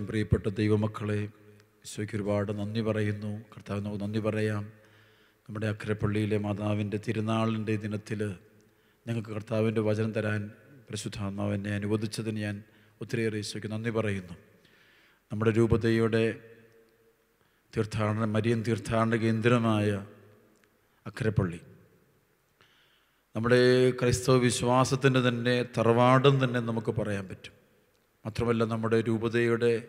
ഏറ്റവും പ്രിയപ്പെട്ട ദൈവമക്കളെ ഈശോയ്ക്ക് ഒരുപാട് നന്ദി പറയുന്നു. കർത്താവ് നമുക്ക് നന്ദി പറയാം. നമ്മുടെ അക്കരപ്പള്ളിയിലെ മാതാവിന്റെ തിരുനാളിന്റെ ദിനത്തിൽ ഞങ്ങൾക്ക് കർത്താവിന്റെ വചനം തരാൻ പരിശുദ്ധാത്മാവ് എന്നെ അനുവദിച്ചതിന് ഞാൻ ഒത്തിരിയേറെ ഈശോയ്ക്ക് നന്ദി പറയുന്നു. നമ്മുടെ രൂപതയുടെ തീർത്ഥാടന മരിയൻ തീർത്ഥാടന കേന്ദ്രമായ അക്കരപ്പള്ളി. നമ്മുടെ ക്രൈസ്തവ വിശ്വാസത്തിന്റെ തന്നെ തറവാടും തന്നെ നമുക്ക് പറയാൻ പറ്റും. മാത്രമല്ല നമ്മുടെ രൂപതയുടെ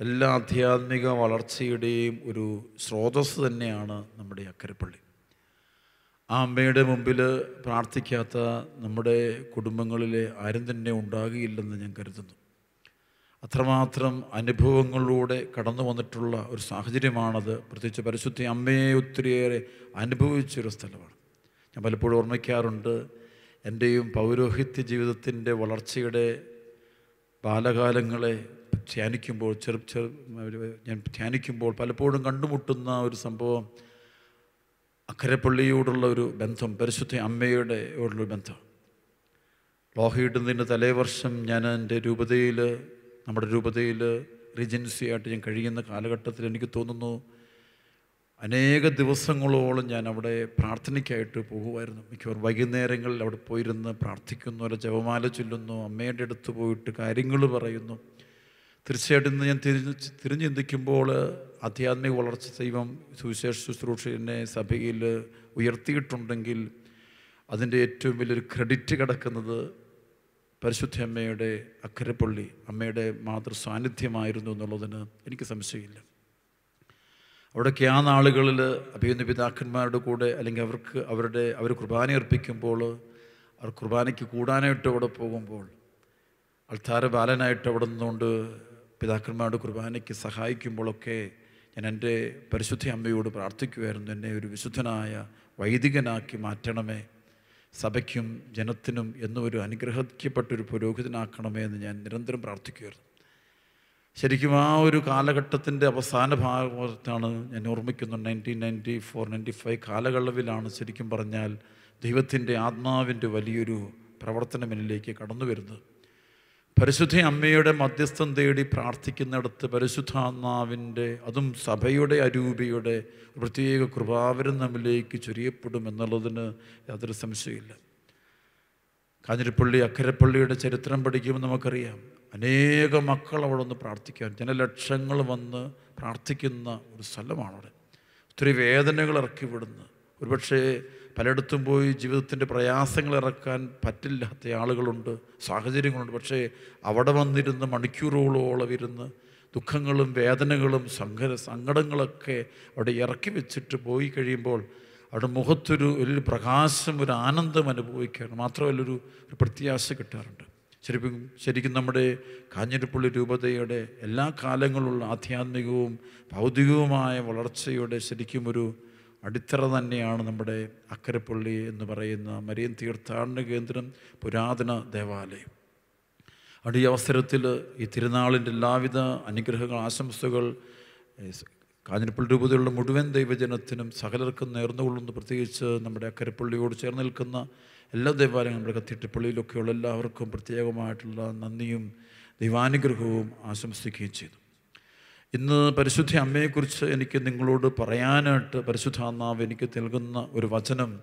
എല്ലാ ആധ്യാത്മിക വളർച്ചയുടെയും ഒരു സ്രോതസ് തന്നെയാണ് നമ്മുടെ അക്കരപ്പള്ളി. ആ അമ്മയുടെ മുമ്പിൽ പ്രാർത്ഥിക്കാത്ത നമ്മുടെ കുടുംബങ്ങളിലെ ആരും തന്നെ ഉണ്ടാകുകയില്ലെന്ന് ഞാൻ കരുതുന്നു. അത്രമാത്രം അനുഭവങ്ങളിലൂടെ കടന്നു വന്നിട്ടുള്ള ഒരു സാഹചര്യമാണത്. പ്രത്യേകിച്ച് പരിശുദ്ധി അമ്മയെ ഒത്തിരിയേറെ അനുഭവിച്ചൊരു സ്ഥലമാണ്. ഞാൻ പലപ്പോഴും ഓർമ്മിക്കാറുണ്ട് എന്റെയും പൗരോഹിത്യ ജീവിതത്തിന്റെ വളർച്ചയുടെ ബാലകാലങ്ങളെ ധ്യാനിക്കുമ്പോൾ ചെറു ചെറു ഞാൻ ധ്യാനിക്കുമ്പോൾ പലപ്പോഴും കണ്ടുമുട്ടുന്ന ഒരു സംഭവം അക്കരപ്പള്ളിയോടുള്ള ഒരു ബന്ധം പരിശുദ്ധ അമ്മയുടെ ഒരു ബന്ധം. ലോഹയിടുന്നതിന്റെ തലേവർഷം ഞാൻ എന്റെ രൂപതയിൽ നമ്മുടെ രൂപതയിൽ റീജൻസി ആയിട്ട് ഞാൻ കഴിയുന്ന കാലഘട്ടത്തിൽ എനിക്ക് തോന്നുന്നു അനേക ദിവസങ്ങളോളം ഞാൻ അവിടെ പ്രാർത്ഥനയ്ക്കായിട്ട് പോകുമായിരുന്നു. മിക്കവാറും വൈകുന്നേരങ്ങളിൽ അവിടെ പോയിരുന്ന് പ്രാർത്ഥിക്കുന്നു അല്ല ജപമാല ചൊല്ലുന്നു അമ്മയുടെ അടുത്ത് പോയിട്ട് കാര്യങ്ങൾ പറയുന്നു. തീർച്ചയായിട്ടും ഇന്ന് ഞാൻ തിരിഞ്ഞ് തിരിഞ്ഞ് ചിന്തിക്കുമ്പോൾ ആധ്യാത്മിക വളർച്ച ദൈവം സുവിശേഷ ശുശ്രൂഷനെ സഭയിൽ ഉയർത്തിയിട്ടുണ്ടെങ്കിൽ അതിന്റെ ഏറ്റവും വലിയൊരു ക്രെഡിറ്റ് കിടക്കുന്നത് പരിശുദ്ധ അമ്മയുടെ അക്കരപ്പള്ളി അമ്മയുടെ മാതൃ സാന്നിധ്യമായിരുന്നു എന്നുള്ളതിന് എനിക്ക് സംശയമില്ല. അവിടെയൊക്കെ ആ നാളുകളിൽ അഭിയുന്ന പിതാക്കന്മാരുടെ കൂടെ അല്ലെങ്കിൽ അവർക്ക് അവരുടെ അവർ കുർബാന അർപ്പിക്കുമ്പോൾ അവർ കുർബാനയ്ക്ക് കൂടാനായിട്ട് അവിടെ പോകുമ്പോൾ അൾത്താര ബാലനായിട്ട് അവിടെ നിന്നുകൊണ്ട് പിതാക്കന്മാരുടെ കുർബാനയ്ക്ക് സഹായിക്കുമ്പോഴൊക്കെ ഞാൻ എന്റെ പരിശുദ്ധ അമ്മയോട് പ്രാർത്ഥിക്കുമായിരുന്നു എന്നെ ഒരു വിശുദ്ധനായ വൈദികനാക്കി മാറ്റണമേ സഭയ്ക്കും ജനത്തിനും എന്നും ഒരു അനുഗ്രഹിക്കപ്പെട്ടൊരു പുരോഹിതനാക്കണമേ എന്ന് ഞാൻ നിരന്തരം പ്രാർത്ഥിക്കുമായിരുന്നു ശരിക്കും ആ ഒരു കാലഘട്ടത്തിന്റെ അവസാന ഭാഗത്താണ് ഞാൻ ഓർമ്മിക്കുന്നത്. Nineteen ninety four ninety five കാലയളവിലാണ് ശരിക്കും പറഞ്ഞാൽ ദൈവത്തിന്റെ ആത്മാവിന്റെ വലിയൊരു പ്രവർത്തനം എന്നിലേക്ക് കടന്നു വരുന്നത്. പരിശുദ്ധ അമ്മയുടെ മധ്യസ്ഥം തേടി പ്രാർത്ഥിക്കുന്നിടത്ത് പരിശുദ്ധാത്മാവിന്റെ അതും സഭയുടെ അരൂപിയുടെ പ്രത്യേക കൃപാവരം നമ്മിലേക്ക് ചൊരിയപ്പെടും എന്നുള്ളതിന് യാതൊരു സംശയമില്ല കാഞ്ഞിരപ്പള്ളി അക്കരപ്പള്ളിയുടെ ചരിത്രം പഠിക്കുമ്പോൾ നമുക്കറിയാം അനേക മക്കൾ അവിടെ ഒന്ന് പ്രാർത്ഥിക്കാൻ ജനലക്ഷങ്ങൾ വന്ന് പ്രാർത്ഥിക്കുന്ന ഒരു സ്ഥലമാണ് അവിടെ ഒത്തിരി വേദനകൾ ഇറക്കി വിടുന്നു ഒരുപക്ഷെ പലയിടത്തും പോയി ജീവിതത്തിന്റെ പ്രയാസങ്ങൾ ഇറക്കാൻ പറ്റില്ലാത്ത ആളുകളുണ്ട് സാഹചര്യങ്ങളുണ്ട്. പക്ഷേ അവിടെ വന്നിരുന്ന് മണിക്കൂറുകളോളം ഇരുന്ന് ദുഃഖങ്ങളും വേദനകളും സങ്കര സങ്കടങ്ങളൊക്കെ അവിടെ ഇറക്കി വെച്ചിട്ട് പോയി കഴിയുമ്പോൾ അവിടെ മുഖത്തൊരു ഒരു പ്രകാശം ഒരു ആനന്ദം അനുഭവിക്കുകയാണ് മാത്രമല്ല ഒരു പ്രത്യാശ കിട്ടാറുണ്ട്. ശരിക്കും ശരിക്കും നമ്മുടെ കാഞ്ഞിരപ്പള്ളി രൂപതയുടെ എല്ലാ കാലങ്ങളുള്ള ആധ്യാത്മികവും ഭൗതികവുമായ വളർച്ചയുടെ ശരിക്കും ഒരു അടിത്തറ തന്നെയാണ് നമ്മുടെ അക്കരപ്പള്ളി എന്ന് പറയുന്ന മരിയൻ തീർത്ഥാടന കേന്ദ്രം പുരാതന ദേവാലയം. അവിടെ ഈ അവസരത്തിൽ ഈ തിരുനാളിന്റെ എല്ലാവിധ അനുഗ്രഹങ്ങൾ ആശംസകൾ കാഞ്ഞിരപ്പള്ളി രൂപതയുള്ള മുഴുവൻ ദൈവജനത്തിനും സകലർക്കും നേർന്നുകൊള്ളുന്നു. പ്രത്യേകിച്ച് നമ്മുടെ അക്കരപ്പള്ളിയോട് ചേർന്ന് നിൽക്കുന്ന എല്ലാ ദേവാലയങ്ങളും നമ്മുടെ കത്തിട്ടിപ്പള്ളിയിലൊക്കെയുള്ള എല്ലാവർക്കും പ്രത്യേകമായിട്ടുള്ള നന്ദിയും ദൈവാനുഗ്രഹവും ആശംസിക്കുകയും ചെയ്തു. ഇന്ന് പരിശുദ്ധ അമ്മയെക്കുറിച്ച് എനിക്ക് നിങ്ങളോട് പറയാനായിട്ട് പരിശുദ്ധാത്മാവ് എനിക്ക് നൽകുന്ന ഒരു വചനം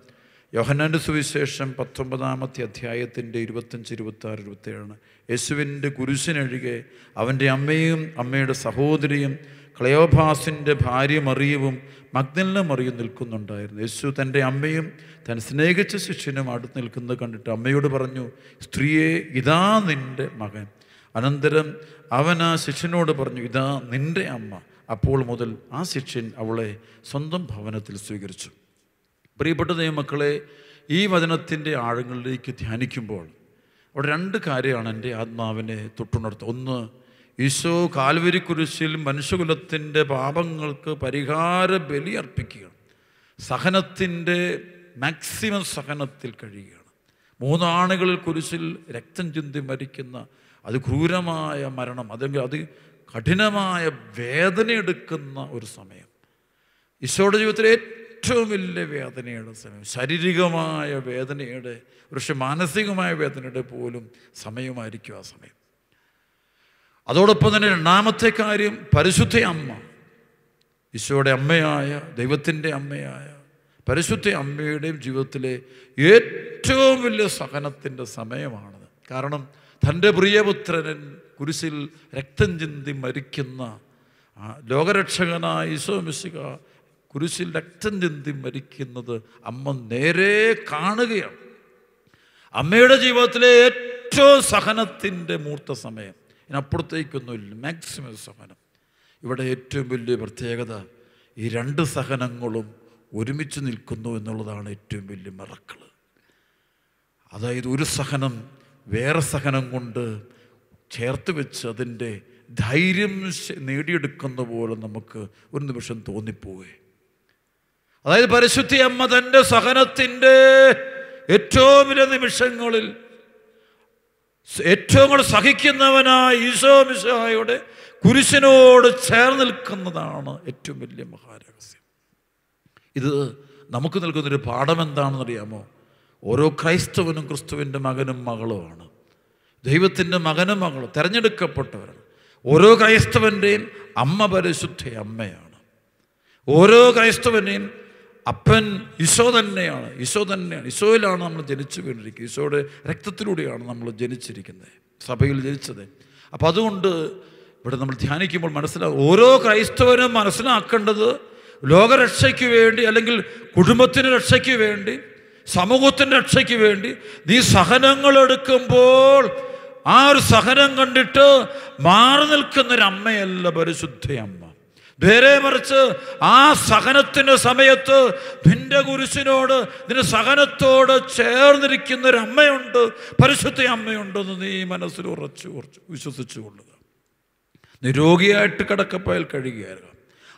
യോഹനാന്റെ സുവിശേഷം പത്തൊമ്പതാമത്തെ അധ്യായത്തിന്റെ ഇരുപത്തഞ്ച് ഇരുപത്തി ആറ് ഇരുപത്തേഴാണ്. യേശുവിന്റെ കുരിശിനൊഴികെ അവന്റെ അമ്മയും അമ്മയുടെ സഹോദരിയും ക്ലയോഭാസിന്റെ ഭാര്യ മറിയവും മഗ്നലിനെ മറിയും നിൽക്കുന്നുണ്ടായിരുന്നു. യേശു തന്റെ അമ്മയും താൻ സ്നേഹിച്ച ശിഷ്യനും അടുത്ത് നിൽക്കുന്നത് കണ്ടിട്ട് അമ്മയോട് പറഞ്ഞു സ്ത്രീയെ ഇതാ നിന്റെ മകൻ. അനന്തരം അവൻ ആ ശിഷ്യനോട് പറഞ്ഞു ഇതാ നിന്റെ അമ്മ. അപ്പോൾ മുതൽ ആ ശിഷ്യൻ അവളെ സ്വന്തം ഭവനത്തിൽ സ്വീകരിച്ചു. പ്രിയപ്പെട്ട ദൈവമക്കളെ ഈ വചനത്തിന്റെ ആഴങ്ങളിലേക്ക് ധ്യാനിക്കുമ്പോൾ അവിടെ രണ്ട് കാര്യമാണ് എന്റെ ആത്മാവിനെ തൊട്ടുണർത്തുക. ഒന്ന് ഈശോ കാൽവരി കുരിശിൽ മനുഷ്യകുലത്തിന്റെ പാപങ്ങൾക്ക് പരിഹാര ബലി അർപ്പിക്കുകയാണ്. സഹനത്തിന്റെ മാക്സിമം സഹനത്തിൽ കഴിയുകയാണ്. മൂന്നാണുകളിൽ കുരിശിൽ രക്തം ചിന്തി മരിക്കുന്ന അത് ക്രൂരമായ മരണം അതെങ്കിൽ അത് കഠിനമായ വേദന എടുക്കുന്ന ഒരു സമയം. ഈശോയുടെ ജീവിതത്തിലെ ഏറ്റവും വലിയ വേദനയുടെ സമയം ശാരീരികമായ വേദനയുടെ പക്ഷെ മാനസികമായ വേദനയുടെ പോലും സമയമായിരിക്കും ആ സമയം. അതോടൊപ്പം തന്നെ രണ്ടാമത്തെ കാര്യം പരിശുദ്ധ അമ്മ. ഈശോയുടെ അമ്മയായ ദൈവത്തിന്റെ അമ്മയായ പരിശുദ്ധ അമ്മയുടെയും ജീവിതത്തിലെ ഏറ്റവും വലിയ സഹനത്തിന്റെ സമയമാണത് കാരണം തന്റെ പ്രിയപുത്രൻ കുരിശിൽ രക്തം ചിന്തി മരിക്കുന്ന ലോകരക്ഷകനായ ഈശോ മിശിക കുരിശിൽ രക്തം ചിന്തി മരിക്കുന്നത് അമ്മ നേരെ കാണുകയാണ്. അമ്മയുടെ ജീവിതത്തിലെ ഏറ്റവും സഹനത്തിന്റെ മൂർത്ത സമയം. ഇതിനപ്പുറത്തേക്കൊന്നുമില്ല മാക്സിമം സഹനം. ഇവിടെ ഏറ്റവും വലിയ പ്രത്യേകത ഈ രണ്ട് സഹനങ്ങളും ഒരുമിച്ച് നിൽക്കുന്നു എന്നുള്ളതാണ് ഏറ്റവും വലിയ മറക്കൾ അതായത് ഒരു സഹനം വേറെ സഹനം കൊണ്ട് ചേർത്ത് വെച്ച് അതിന്റെ ധൈര്യം നേടിയെടുക്കുന്ന പോലെ നമുക്ക് ഒരു നിമിഷം തോന്നിപ്പോവേ. അതായത് പരിശുദ്ധി അമ്മ തന്റെ സഹനത്തിന്റെ ഏറ്റവും വലിയ നിമിഷങ്ങളിൽ ഏറ്റവും കൂടുതൽ സഹിക്കുന്നവനായ ഈശോ മിശായുടെ കുരിശിനോട് ചേർന്ന് നിൽക്കുന്നതാണ് ഏറ്റവും വലിയ മഹാരഹസ്യം. ഇത് നമുക്ക് നൽകുന്നൊരു പാഠം എന്താണെന്നറിയാമോ ഓരോ ക്രൈസ്തവനും ക്രിസ്തുവിന്റെ മകനും മകളുമാണ്. ദൈവത്തിന്റെ മകനും മകളും തിരഞ്ഞെടുക്കപ്പെട്ടവരാണ്. ഓരോ ക്രൈസ്തവന്റെയും അമ്മ പരിശുദ്ധ അമ്മയാണ്. ഓരോ ക്രൈസ്തവനെയും അപ്പൻ ഈശോ തന്നെയാണ്. ഈശോ തന്നെയാണ്. ഈശോയിലാണ് നമ്മൾ ജനിച്ചു വീണിരിക്കുന്നത്. ഈശോയുടെ രക്തത്തിലൂടെയാണ് നമ്മൾ ജനിച്ചിരിക്കുന്നത്. സഭയിൽ ജനിച്ചത്. അപ്പം അതുകൊണ്ട് ഇവിടെ നമ്മൾ ധ്യാനിക്കുമ്പോൾ മനസ്സിലാവും ഓരോ ക്രൈസ്തവനും മനസ്സിലാക്കേണ്ടത് ലോകരക്ഷയ്ക്ക് വേണ്ടി അല്ലെങ്കിൽ കുടുംബത്തിന് രക്ഷയ്ക്ക് വേണ്ടി സമൂഹത്തിന്റെ രക്ഷയ്ക്ക് വേണ്ടി നീ സഹനങ്ങൾ എടുക്കുമ്പോൾ ആ ഒരു സഹനം കണ്ടിട്ട് മാറി നിൽക്കുന്നൊരമ്മയല്ല പരിശുദ്ധയമ്മ. നേരെ മറിച്ച് ആ സഹനത്തിന്റെ സമയത്ത് നിന്റെ കുരിശിനോട് നിന്റെ സഹനത്തോട് ചേർന്നിരിക്കുന്ന ഒരു അമ്മയുണ്ട് പരിശുദ്ധ അമ്മയുണ്ടെന്ന് നീ മനസ്സിൽ ഉറച്ചു ഉറച്ചു വിശ്വസിച്ചു കൊള്ളുക നിരോഗിയായിട്ട് കിടക്കപ്പോയാൽ കഴിയുകയായിരുന്നു.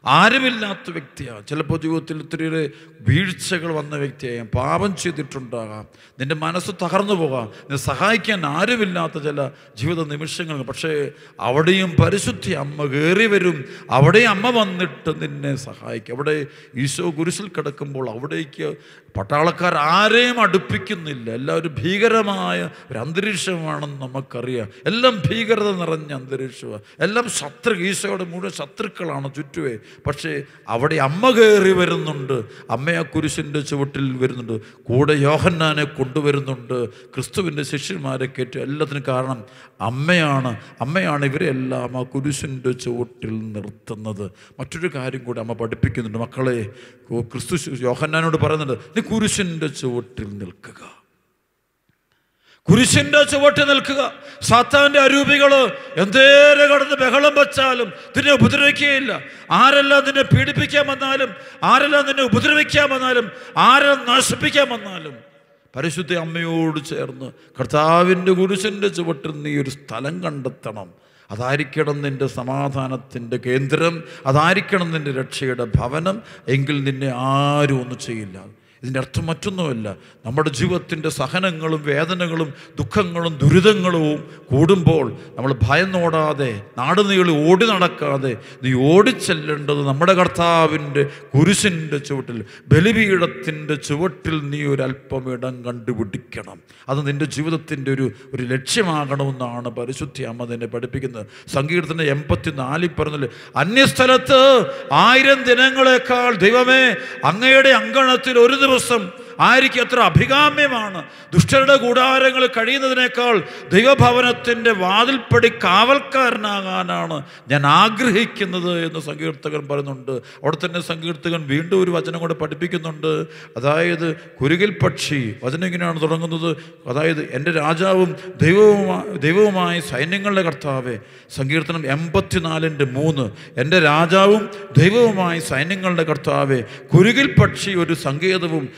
ആരുമില്ലാത്ത വ്യക്തിയാണ് ചിലപ്പോൾ ജീവിതത്തിൽ ഒത്തിരിയേറെ വീഴ്ചകൾ വന്ന വ്യക്തിയാകാം പാപം ചെയ്തിട്ടുണ്ടാകാം. നിന്റെ മനസ്സ് തകർന്നു പോകാം. നിന്നെ സഹായിക്കാൻ ആരുമില്ലാത്ത ചില ജീവിത നിമിഷങ്ങൾ. പക്ഷേ അവിടെയും പരിശുദ്ധി അമ്മ കയറി വരും. അവിടെ അമ്മ വന്നിട്ട് നിന്നെ സഹായിക്കും. അവിടെ ഈശോ കുരിശിൽ കിടക്കുമ്പോൾ അവിടേക്ക് പട്ടാളക്കാർ ആരെയും അടുപ്പിക്കുന്നില്ല. എല്ലാവരും ഭീകരമായ ഒരു അന്തരീക്ഷമാണെന്ന് നമുക്കറിയാം. എല്ലാം ഭീകരത നിറഞ്ഞ അന്തരീക്ഷമാണ്. എല്ലാം ശത്രു ഈശോയുടെ മുഴുവൻ ശത്രുക്കളാണ് ചുറ്റുവേ. പക്ഷേ അവിടെ അമ്മ കയറി വരുന്നുണ്ട്. അമ്മയെ കുരിശിന്റെ ചുവട്ടിൽ വരുന്നുണ്ട്. കൂടെ യോഹന്നാനെ കൊണ്ടുവരുന്നുണ്ട്. ക്രിസ്തുവിന്റെ ശിഷ്യന്മാരെ കയറ്റും എല്ലാത്തിനും കാരണം അമ്മയാണ്. അമ്മയാണ് ഇവരെല്ലാം ആ കുരിശിന്റെ ചുവട്ടിൽ നിർത്തുന്നത്. മറ്റൊരു കാര്യം കൂടി അമ്മ പഠിപ്പിക്കുന്നുണ്ട്. മക്കളെ ക്രിസ്തു യോഹന്നാനോട് പറയുന്നുണ്ട് നീ കുരിശിന്റെ ചുവട്ടിൽ നിൽക്കുക. കുരിശിന്റെ ചുവട്ടിൽ നിൽക്കുക. സാത്താന്റെ അരൂപികൾ എന്തേരെ കടന്ന് ബഹളം വച്ചാലും നിന്നെ ഉപദ്രവിക്കുകയില്ല. ആരെല്ലാം നിന്നെ പീഡിപ്പിക്കാൻ വന്നാലും ആരെല്ലാം നിന്നെ ഉപദ്രവിക്കാൻ വന്നാലും ആരെല്ലാം നശിപ്പിക്കാൻ വന്നാലും പരിശുദ്ധ അമ്മയോട് ചേർന്ന് കർത്താവിന്റെ കുരിശിന്റെ ചുവട്ടിൽ നീ ഒരു സ്ഥലം കണ്ടെത്തണം. അതായിരിക്കണം നിന്റെ സമാധാനത്തിന്റെ കേന്ദ്രം. അതായിരിക്കണം നിന്റെ രക്ഷയുടെ ഭവനം. എങ്കിൽ നിന്നെ ആരും ഒന്നും ചെയ്യില്ല. ഇതിന്റെ അർത്ഥം മറ്റൊന്നുമല്ല. നമ്മുടെ ജീവിതത്തിന്റെ സഹനങ്ങളും വേദനകളും ദുഃഖങ്ങളും ദുരിതങ്ങളും കൂടുമ്പോൾ നമ്മൾ ഭയന്നോടാതെ നാട് നീളി ഓടി നടക്കാതെ നീ ഓടിച്ചെല്ലേണ്ടത് നമ്മുടെ കർത്താവിന്റെ കുരിശിന്റെ ചുവട്ടിൽ ബലിപീഠത്തിന്റെ ചുവട്ടിൽ നീ ഒരു അല്പം ഇടം കണ്ടുപിടിക്കണം. അത് നിന്റെ ജീവിതത്തിന്റെ ഒരു ഒരു ലക്ഷ്യമാകണമെന്നാണ് പരിശുദ്ധി അമ്മ നിന്നെ പഠിപ്പിക്കുന്നത്. സങ്കീർത്തന എൺപത്തി നാലിൽ പറഞ്ഞില്ല അന്യസ്ഥലത്ത് ആയിരം ദിനങ്ങളെക്കാൾ ദൈവമേ അങ്ങയുടെ അങ്കണത്തിൽ ഒരു ദിവസം ദിവസം ആയിരിക്കും എത്ര അഭികാമ്യമാണ്. ദുഷ്ടരുടെ കൂടാരങ്ങൾ കഴിയുന്നതിനേക്കാൾ ദൈവഭവനത്തിന്റെ വാതിൽപ്പടി കാവൽക്കാരനാകാനാണ് ഞാൻ ആഗ്രഹിക്കുന്നത് എന്ന് സങ്കീർത്തകൻ പറയുന്നുണ്ട്. അവിടെ തന്നെ സങ്കീർത്തകൻ വീണ്ടും ഒരു വചനം കൂടെ പഠിപ്പിക്കുന്നുണ്ട്. അതായത് കുരുകിൽ പക്ഷി വചനം ഇങ്ങനെയാണ് തുടങ്ങുന്നത്. അതായത് എന്റെ രാജാവും ദൈവവുമായി ദൈവവുമായ സൈന്യങ്ങളുടെ കർത്താവെ സങ്കീർത്തനം എൺപത്തിനാലിന്റെ മൂന്ന്. എന്റെ രാജാവും ദൈവവുമായി സൈന്യങ്ങളുടെ കർത്താവെ കുരുകിൽ പക്ഷി ഒരു സങ്കേതവും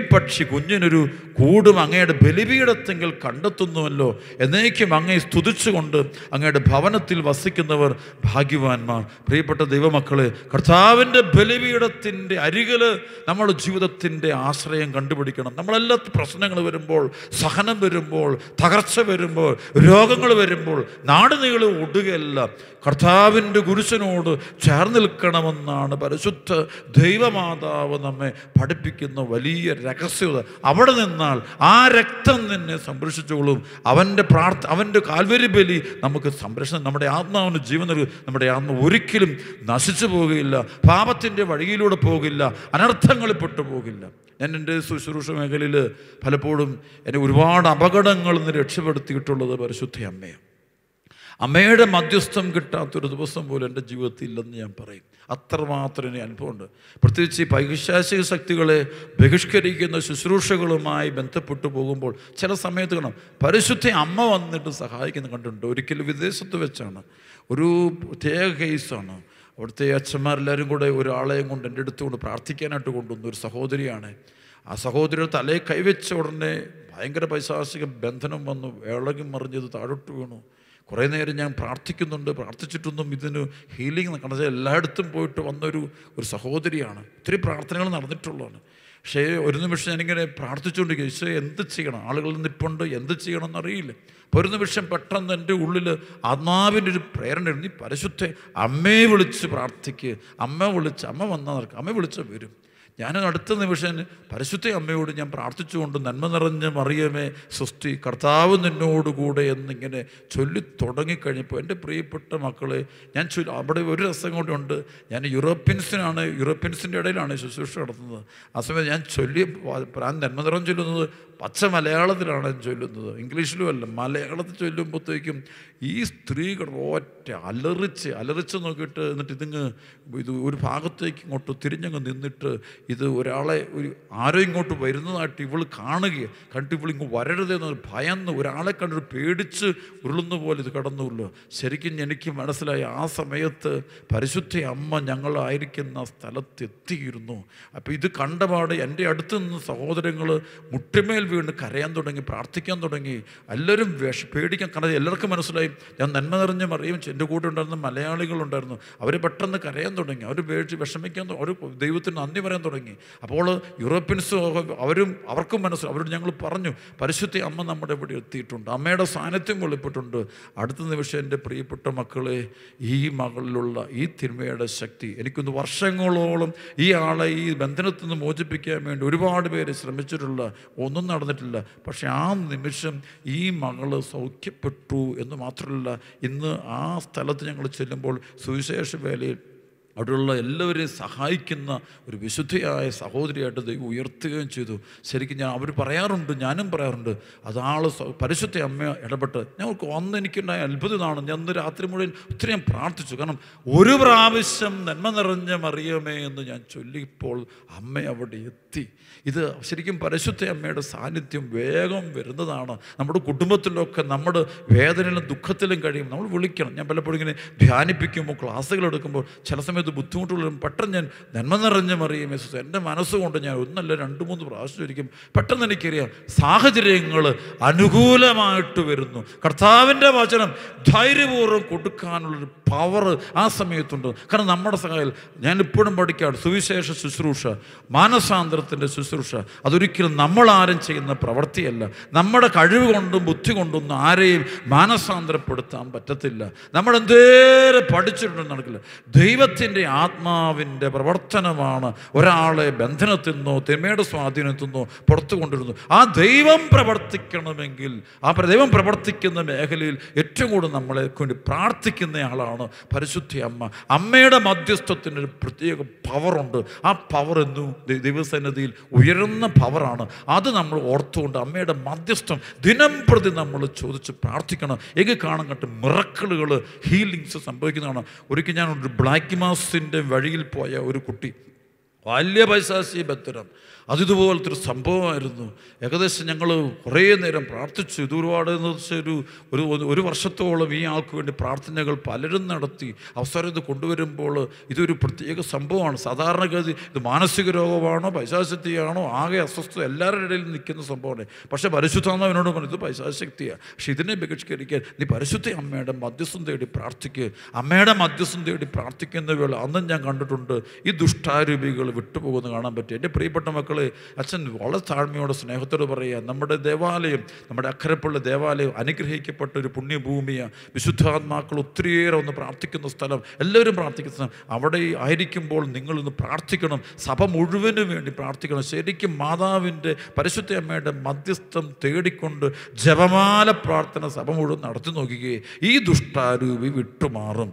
പക്ഷി കുഞ്ഞിനൊരു കൂടും അങ്ങയുടെ ബലിപീഠത്തെങ്കിൽ കണ്ടെത്തുന്നുവല്ലോ. എന്നേക്കും അങ്ങയെ സ്തുതിച്ചുകൊണ്ട് അങ്ങയുടെ ഭവനത്തിൽ വസിക്കുന്നവർ ഭാഗ്യവാന്മാർ. പ്രിയപ്പെട്ട ദൈവമക്കളെ കർത്താവിന്റെ ബലിപീഠത്തിന്റെ അരികിൽ നമ്മുടെ ജീവിതത്തിന്റെ ആശ്രയം കണ്ടുപിടിക്കണം. നമ്മളെല്ലാ പ്രശ്നങ്ങൾ വരുമ്പോൾ സഹനം വരുമ്പോൾ തകർച്ച വരുമ്പോൾ രോഗങ്ങൾ വരുമ്പോൾ നാട് നീളെ ഒടുകയല്ല. കർത്താവിന്റെ കുരിശനോട് ചേർന്ന് നിൽക്കണമെന്നാണ് പരിശുദ്ധ ദൈവമാതാവ് നമ്മെ പഠിപ്പിക്കുന്ന വലിയ രഹസ്യത അവിടെ നിന്നാൽ ആ രക്തം നിന്നെ സംരക്ഷിച്ചോളും. അവന്റെ പ്രാർത്ഥ അവന്റെ കാൽവരി ബലി നമുക്ക് സംരക്ഷണം നമ്മുടെ ആത്മാവിന് ജീവൻ നൽകും. നമ്മുടെ ആത്മ ഒരിക്കലും നശിച്ചു പോകുകയില്ല പാപത്തിന്റെ വഴിയിലൂടെ പോകില്ല അനർത്ഥങ്ങളിൽ പെട്ടു പോകില്ല. ഞാൻ എന്റെ ശുശ്രൂഷ മേഖലയിൽ പലപ്പോഴും എന്നെ ഒരുപാട് അപകടങ്ങളിൽ നിന്ന് രക്ഷപ്പെടുത്തിയിട്ടുള്ളത് പരിശുദ്ധ അമ്മയാണ്. അമ്മയുടെ മധ്യസ്ഥം കിട്ടാത്തൊരു ദിവസം പോലും എന്റെ ജീവിതത്തിൽ ഇല്ലെന്ന് ഞാൻ പറയും. അത്രമാത്രം എനിക്ക് അനുഭവമുണ്ട്. പ്രത്യേകിച്ച് ഈ പൈശാസിക ശക്തികളെ ബഹിഷ്കരിക്കുന്ന ശുശ്രൂഷകളുമായി ബന്ധപ്പെട്ടു പോകുമ്പോൾ ചില സമയത്ത് കാണാം പരിശുദ്ധ അമ്മ വന്നിട്ട് സഹായിക്കുന്ന കണ്ടിട്ടുണ്ട്. ഒരിക്കലും വിദേശത്ത് വെച്ചാണ്. ഒരു പ്രത്യേക കേസാണ്. അവിടുത്തെ അച്ഛന്മാരെല്ലാവരും കൂടെ ഒരാളെയും കൊണ്ട് എന്റെ അടുത്തുകൊണ്ട് പ്രാർത്ഥിക്കാനായിട്ട് കൊണ്ടുവന്നു ഒരു സഹോദരിയാണ്. ആ സഹോദരിയുടെ തലയെ കൈവച്ച ഉടനെ ഭയങ്കര പൈശാസിക ബന്ധനം വന്നു. വേളകി മറിഞ്ഞത് താഴോട്ട് വീണു. കുറേ നേരം ഞാൻ പ്രാർത്ഥിക്കുന്നുണ്ട് പ്രാർത്ഥിച്ചിട്ടൊന്നും ഇതിന് ഹീലിംഗ് കണ്ടത് എല്ലായിടത്തും പോയിട്ട് വന്നൊരു ഒരു സഹോദരിയാണ്. ഒത്തിരി പ്രാർത്ഥനകൾ നടന്നിട്ടുള്ളതാണ്. പക്ഷേ ഒരു നിമിഷം ഞാനിങ്ങനെ പ്രാർത്ഥിച്ചുകൊണ്ട് ഈശോ എന്ത് ചെയ്യണം? ആളുകളിൽ നിൽപ്പുണ്ട് എന്ത് ചെയ്യണം എന്നറിയില്ല. അപ്പോൾ ഒരു നിമിഷം പെട്ടെന്ന് എന്റെ ഉള്ളിൽ ആത്മാവിന്റെ ഒരു പ്രേരണ എഴുതി പരിശുദ്ധ അമ്മയെ വിളിച്ച് പ്രാർത്ഥിക്കുക അമ്മ വിളിച്ച് അമ്മ വന്നാൽ നടക്കുക അമ്മ വിളിച്ച് വരും. ഞാൻ അടുത്ത നിമിഷം പരിശുദ്ധ അമ്മയോട് ഞാൻ പ്രാർത്ഥിച്ചുകൊണ്ട് നന്മ നിറഞ്ഞ മറിയമേ സ്വസ്തി കർത്താവ് നിന്നോടുകൂടെ എന്നിങ്ങനെ ചൊല്ലി തുടങ്ങിക്കഴിഞ്ഞപ്പോൾ എന്റെ പ്രിയപ്പെട്ട മക്കളെ ഞാൻ ചൊല്ലി അവിടെ ഒരു രസം കൊണ്ടുണ്ട് ഞാൻ യൂറോപ്യൻസിനാണ് യൂറോപ്യൻസിന്റെ ഇടയിലാണ് ശുശ്രൂഷ നടത്തുന്നത്. ആ സമയത്ത് ഞാൻ ചൊല്ലി ഞാൻ നന്മ നിറം ചൊല്ലുന്നത് പച്ച മലയാളത്തിലാണ് ചൊല്ലുന്നത്. ഇംഗ്ലീഷിലും അല്ല മലയാളത്തിൽ ചൊല്ലുമ്പോഴത്തേക്കും ഈ സ്ത്രീകൾ ഒറ്റ അലറിച്ച് അലറിച്ച് നോക്കിയിട്ട് എന്നിട്ട് ഇതിങ്ങ് ഇത് ഒരു ഭാഗത്തേക്ക് ഇങ്ങോട്ട് തിരിഞ്ഞങ്ങ് നിന്നിട്ട് ഇത് ഒരാളെ ഒരു ആരോ ഇങ്ങോട്ട് വരുന്നതായിട്ട് ഇവൾ കാണുക കണ്ടിട്ട് ഇവൾ ഇങ്ങ് വരരുതെന്ന് ഭയന്ന് ഒരാളെ കണ്ടൊരു പേടിച്ച് ഉരുളുന്ന പോലെ ഇത് കടന്നുള്ളൂ. ശരിക്കും എനിക്ക് മനസ്സിലായി ആ സമയത്ത് പരിശുദ്ധ അമ്മ ഞങ്ങളായിരിക്കുന്ന സ്ഥലത്തെത്തിയിരുന്നു. അപ്പോൾ ഇത് കണ്ടപാട് എന്റെ അടുത്ത് നിന്ന് സഹോദരങ്ങൾ മുട്ടുമേൽ വീണ് കരയാൻ തുടങ്ങി പ്രാർത്ഥിക്കാൻ തുടങ്ങി എല്ലാവരും വിഷ പേടിക്കാൻ കാരണം എല്ലാവർക്കും മനസ്സിലായി. ഞാൻ നന്മ നിറഞ്ഞ മറിയും എന്റെ കൂടെ ഉണ്ടായിരുന്ന മലയാളികളുണ്ടായിരുന്നു അവർ പെട്ടെന്ന് കരയാൻ തുടങ്ങി അവർ പേടിച്ച് വിഷമിക്കാൻ അവർ ദൈവത്തിന് നന്ദി പറയാൻ തുടങ്ങി. അപ്പോൾ യൂറോപ്യൻസ് അവരും അവർക്കും മനസ്സിലായി. അവരോട് ഞങ്ങൾ പറഞ്ഞു പരിശുദ്ധി അമ്മ നമ്മുടെ ഇവിടെ എത്തിയിട്ടുണ്ട്. അമ്മയുടെ സാന്നിധ്യം വെളിപ്പെട്ടുണ്ട്. അടുത്ത നിമിഷം എന്റെ പ്രിയപ്പെട്ട മക്കളെ ഈ മകളിലുള്ള ഈ തിന്മയുടെ ശക്തി എനിക്കൊന്ന് വർഷങ്ങളോളം ഈ ആളെ ഈ ബന്ധനത്തിൽ നിന്ന് മോചിപ്പിക്കാൻ വേണ്ടി ഒരുപാട് പേര് ശ്രമിച്ചിട്ടുള്ള ഒന്നും നടന്നിട്ടില്ല. പക്ഷെ ആ നിമിഷം ഈ മകൾ സൗഖ്യപ്പെട്ടു എന്ന് മാത്രമല്ല ഇന്ന് ആ സ്ഥലത്ത് ഞങ്ങൾ ചെല്ലുമ്പോൾ സുവിശേഷ വേലയിൽ അവിടെയുള്ള എല്ലാവരെയും സഹായിക്കുന്ന ഒരു വിശുദ്ധയായ സഹോദരിയായിട്ട് ദൈവം ഉയർത്തുകയും ചെയ്തു. ശരിക്കും ഞാൻ അവർ പറയാറുണ്ട് ഞാനും പറയാറുണ്ട് അതാൾ പരിശുദ്ധ അമ്മ ഇടപെട്ട് ഞങ്ങൾക്ക് അന്ന് എനിക്കുണ്ടായ അത്ഭുതമാണ് ഞാൻ അന്ന് രാത്രി മുഴുവൻ ഒത്തിരി ഞാൻ പ്രാർത്ഥിച്ചു കാരണം ഒരു പ്രാവശ്യം നന്മ നിറഞ്ഞ മറിയമേ എന്ന് ഞാൻ ചൊല്ലിപ്പോൾ അമ്മ അവിടെ എത്തി. ഇത് ശരിക്കും പരിശുദ്ധ അമ്മയുടെ സാന്നിധ്യം വേഗം വരുന്നതാണ്. നമ്മുടെ കുടുംബത്തിലൊക്കെ നമ്മുടെ വേദനയിലും ദുഃഖത്തിലും കഴിയും നമ്മൾ വിളിക്കണം. ഞാൻ പലപ്പോഴും ഇങ്ങനെ ധ്യാനിപ്പിക്കുമ്പോൾ ക്ലാസ്സുകൾ എടുക്കുമ്പോൾ ചില സമയത്ത് ബുദ്ധിമുട്ടുകളും പെട്ടെന്ന് ഞാൻ നന്മ നിറഞ്ഞ മറിയും യേശുസ് എന്റെ മനസ്സുകൊണ്ട് ഞാൻ ഒന്നല്ല രണ്ട് മൂന്ന് പ്രാവശ്യം ഇരിക്കും പെട്ടെന്ന് എനിക്കറിയാം സാഹചര്യങ്ങൾ അനുകൂലമായിട്ട് വരുന്നു. കർത്താവിന്റെ വചനം ധൈര്യപൂർവം കൊടുക്കാനുള്ളൊരു പവർ ആ സമയത്തുണ്ട്. കാരണം നമ്മുടെ സഹായം ഞാൻ ഇപ്പോഴും പഠിക്കാറ് സുവിശേഷ ശുശ്രൂഷ മാനസാന്തരത്തിന്റെ ശുശ്രൂഷ അതൊരിക്കലും നമ്മളാരും ചെയ്യുന്ന പ്രവൃത്തിയല്ല. നമ്മുടെ കഴിവ് കൊണ്ടും ബുദ്ധി കൊണ്ടൊന്നും ആരെയും മാനസാന്തരപ്പെടുത്താൻ പറ്റത്തില്ല. നമ്മൾ എന്തേരം പഠിച്ചിട്ടുണ്ടെന്ന് നടക്കില്ല. ദൈവത്തിന്റെ ആത്മാവിന്റെ പ്രവർത്തനമാണ്. ഒരാളെ ബന്ധനത്തിൽ നിന്നോ തിന്മയുടെ സ്വാധീനത്തിൽ നിന്നോ പുറത്തു കൊണ്ടിരുന്നു ആ ദൈവം പ്രവർത്തിക്കണമെങ്കിൽ ആ ദൈവം പ്രവർത്തിക്കുന്ന മേഖലയിൽ ഏറ്റവും കൂടുതൽ നമ്മളെ കൊണ്ട് പ്രാർത്ഥിക്കുന്നയാളാണ് പരിശുദ്ധി അമ്മ. അമ്മയുടെ മധ്യസ്ഥത്തിന് ഒരു പ്രത്യേക പവറുണ്ട് ആ പവർ എന്നും ദൈവസന്നിധിയിൽ ഉയരുന്ന പവറാണ് അത് നമ്മൾ ഓർത്തുകൊണ്ട് അമ്മയുടെ മധ്യസ്ഥം ദിനം പ്രതി നമ്മൾ ചോദിച്ച് പ്രാർത്ഥിക്കണം. എങ്കിൽ കാണാൻ കണ്ട് മിറക്കിളുകൾ ഹീലിങ്സ് സംഭവിക്കുന്നതാണ്. ഒരിക്കൽ ഞാൻ ഒരു ബ്ലാക്ക് മാസിന്റെ വഴിയിൽ പോയ ഒരു കുട്ടി. വലിയ ബത്തരം അതിതുപോലത്തെ ഒരു സംഭവമായിരുന്നു. ഏകദേശം ഞങ്ങൾ കുറേ നേരം പ്രാർത്ഥിച്ചു. ഇത് ഒരുപാട് എന്ന് വെച്ചാൽ ഒരു ഒരു ഒരു വർഷത്തോളം ഈ ആൾക്ക് വേണ്ടി പ്രാർത്ഥനകൾ പലരും നടത്തി. അവസരം ഇത് കൊണ്ടുവരുമ്പോൾ ഇതൊരു പ്രത്യേക സംഭവമാണ്. സാധാരണഗതി ഇത് മാനസിക രോഗമാണോ പൈശാശക്തിയാണോ ആകെ അസ്വസ്ഥ എല്ലാവരുടെ ഇടയിൽ നിൽക്കുന്ന സംഭവമാണ്. പക്ഷേ പരിശുദ്ധാമ്മ അവനോട് പറഞ്ഞു ഇത് പൈശാശക്തിയാണ് പക്ഷെ ഇതിനെ ബഹിഷ്കരിക്കാൻ നീ പരിശുദ്ധ അമ്മയുടെ മധ്യസ്ഥം തേടി പ്രാർത്ഥിക്കുക അമ്മയുടെ മധ്യസ്ഥം തേടി പ്രാർത്ഥിക്കുന്ന വേള അന്നും ഞാൻ കണ്ടിട്ടുണ്ട്. ഈ ദുഷ്ടാരൂപികൾ വിട്ടുപോകുന്ന കാണാൻ പറ്റും. എന്റെ പ്രിയപ്പെട്ട മക്കൾ മക്കളെ അച്ഛൻ വളരെ താഴ്മയോടെ സ്നേഹത്തോട് പറയുക നമ്മുടെ ദേവാലയം നമ്മുടെ അക്കരപ്പുള്ള ദേവാലയം അനുഗ്രഹിക്കപ്പെട്ട ഒരു പുണ്യഭൂമിയാണ് വിശുദ്ധാത്മാക്കൾ ഒത്തിരിയേറെ ഒന്ന് പ്രാർത്ഥിക്കുന്ന സ്ഥലം എല്ലാവരും പ്രാർത്ഥിക്കുന്ന സ്ഥലം. അവിടെ ആയിരിക്കുമ്പോൾ നിങ്ങളൊന്ന് പ്രാർത്ഥിക്കണം. സഭ മുഴുവനും വേണ്ടി പ്രാർത്ഥിക്കണം. ശരിക്കും മാതാവിന്റെ പരിശുദ്ധ അമ്മയുടെ മധ്യസ്ഥം തേടിക്കൊണ്ട് ജപമാല പ്രാർത്ഥന സഭ മുഴുവൻ നടത്തി നോക്കുകയെ ഈ ദുഷ്ടാരൂപി വിട്ടുമാറും.